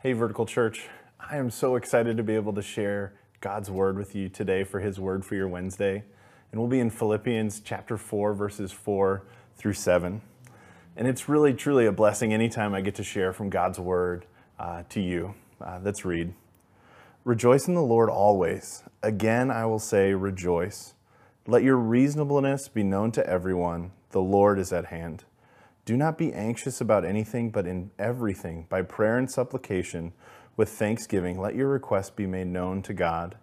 Hey, Vertical Church. I am so excited to be able to share God's word with you today for his word for your Wednesday. And we'll be in Philippians chapter 4, verses 4 through 7. And it's really, truly a blessing anytime I get to share from God's word uh, to you. Uh, let's read. Rejoice in the Lord always. Again, I will say, rejoice. Let your reasonableness be known to everyone. The Lord is at hand. Do not be anxious about anything, but in everything, by prayer and supplication, with thanksgiving, let your requests be made known to God.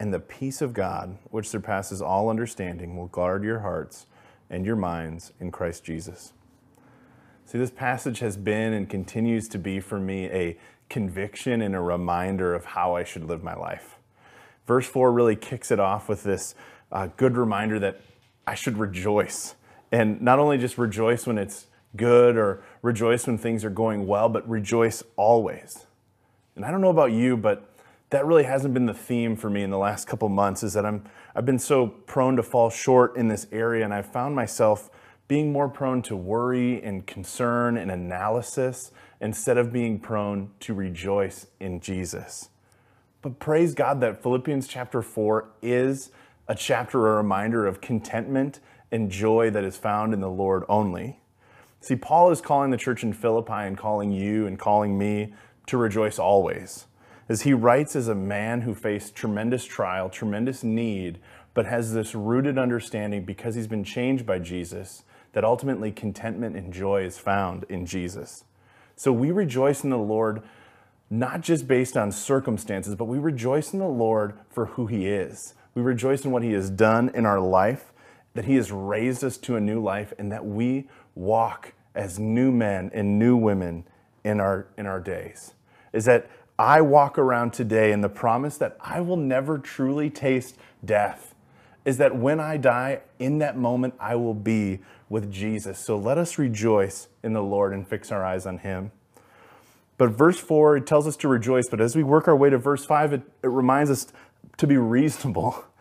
And the peace of God, which surpasses all understanding, will guard your hearts and your minds in Christ Jesus. See, this passage has been and continues to be for me a conviction and a reminder of how I should live my life. Verse 4 really kicks it off with this uh, good reminder that I should rejoice. And not only just rejoice when it's good or rejoice when things are going well, but rejoice always. And I don't know about you, but that really hasn't been the theme for me in the last couple months is that I'm I've been so prone to fall short in this area and I've found myself being more prone to worry and concern and analysis instead of being prone to rejoice in Jesus. But praise God that Philippians chapter 4 is a chapter, a reminder of contentment and joy that is found in the Lord only. See, Paul is calling the church in Philippi and calling you and calling me to rejoice always. As he writes as a man who faced tremendous trial, tremendous need, but has this rooted understanding because he's been changed by Jesus that ultimately contentment and joy is found in Jesus. So we rejoice in the Lord not just based on circumstances, but we rejoice in the Lord for who he is. We rejoice in what he has done in our life, that he has raised us to a new life, and that we walk as new men and new women in our, in our days. Is that I walk around today in the promise that I will never truly taste death. Is that when I die, in that moment, I will be with Jesus. So let us rejoice in the Lord and fix our eyes on Him. But verse 4, it tells us to rejoice. But as we work our way to verse 5, it, it reminds us to be reasonable.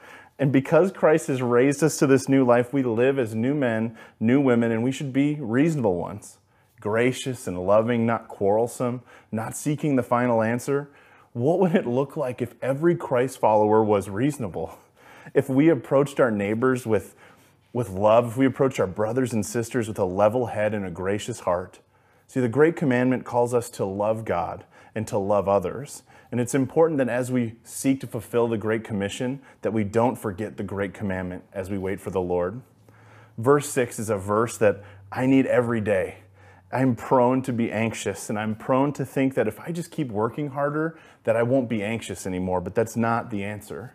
And because Christ has raised us to this new life, we live as new men, new women, and we should be reasonable ones gracious and loving, not quarrelsome, not seeking the final answer. What would it look like if every Christ follower was reasonable? If we approached our neighbors with, with love, if we approached our brothers and sisters with a level head and a gracious heart. See, the Great Commandment calls us to love God and to love others. And it's important that as we seek to fulfill the Great Commission, that we don't forget the Great Commandment as we wait for the Lord. Verse 6 is a verse that I need every day. I'm prone to be anxious and I'm prone to think that if I just keep working harder, that I won't be anxious anymore, but that's not the answer.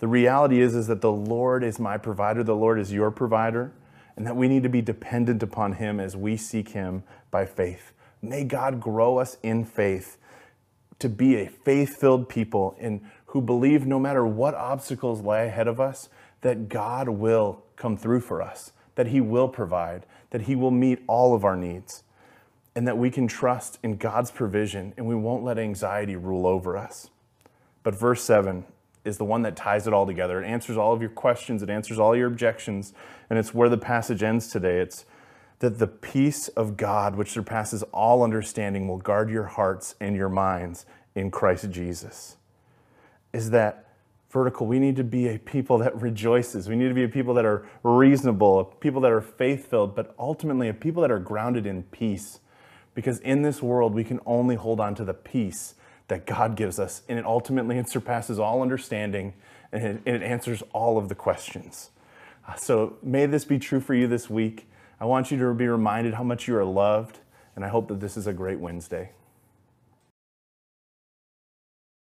The reality is, is that the Lord is my provider, the Lord is your provider, and that we need to be dependent upon Him as we seek Him by faith. May God grow us in faith to be a faith filled people and who believe no matter what obstacles lie ahead of us, that God will come through for us, that He will provide, that He will meet all of our needs, and that we can trust in God's provision and we won't let anxiety rule over us. But verse 7 is the one that ties it all together. It answers all of your questions, it answers all your objections, and it's where the passage ends today. It's that the peace of God, which surpasses all understanding, will guard your hearts and your minds in Christ Jesus. Is that vertical? We need to be a people that rejoices. We need to be a people that are reasonable, people that are faith filled, but ultimately a people that are grounded in peace. Because in this world, we can only hold on to the peace that God gives us, and it ultimately it surpasses all understanding and it, and it answers all of the questions. So may this be true for you this week. I want you to be reminded how much you are loved, and I hope that this is a great Wednesday.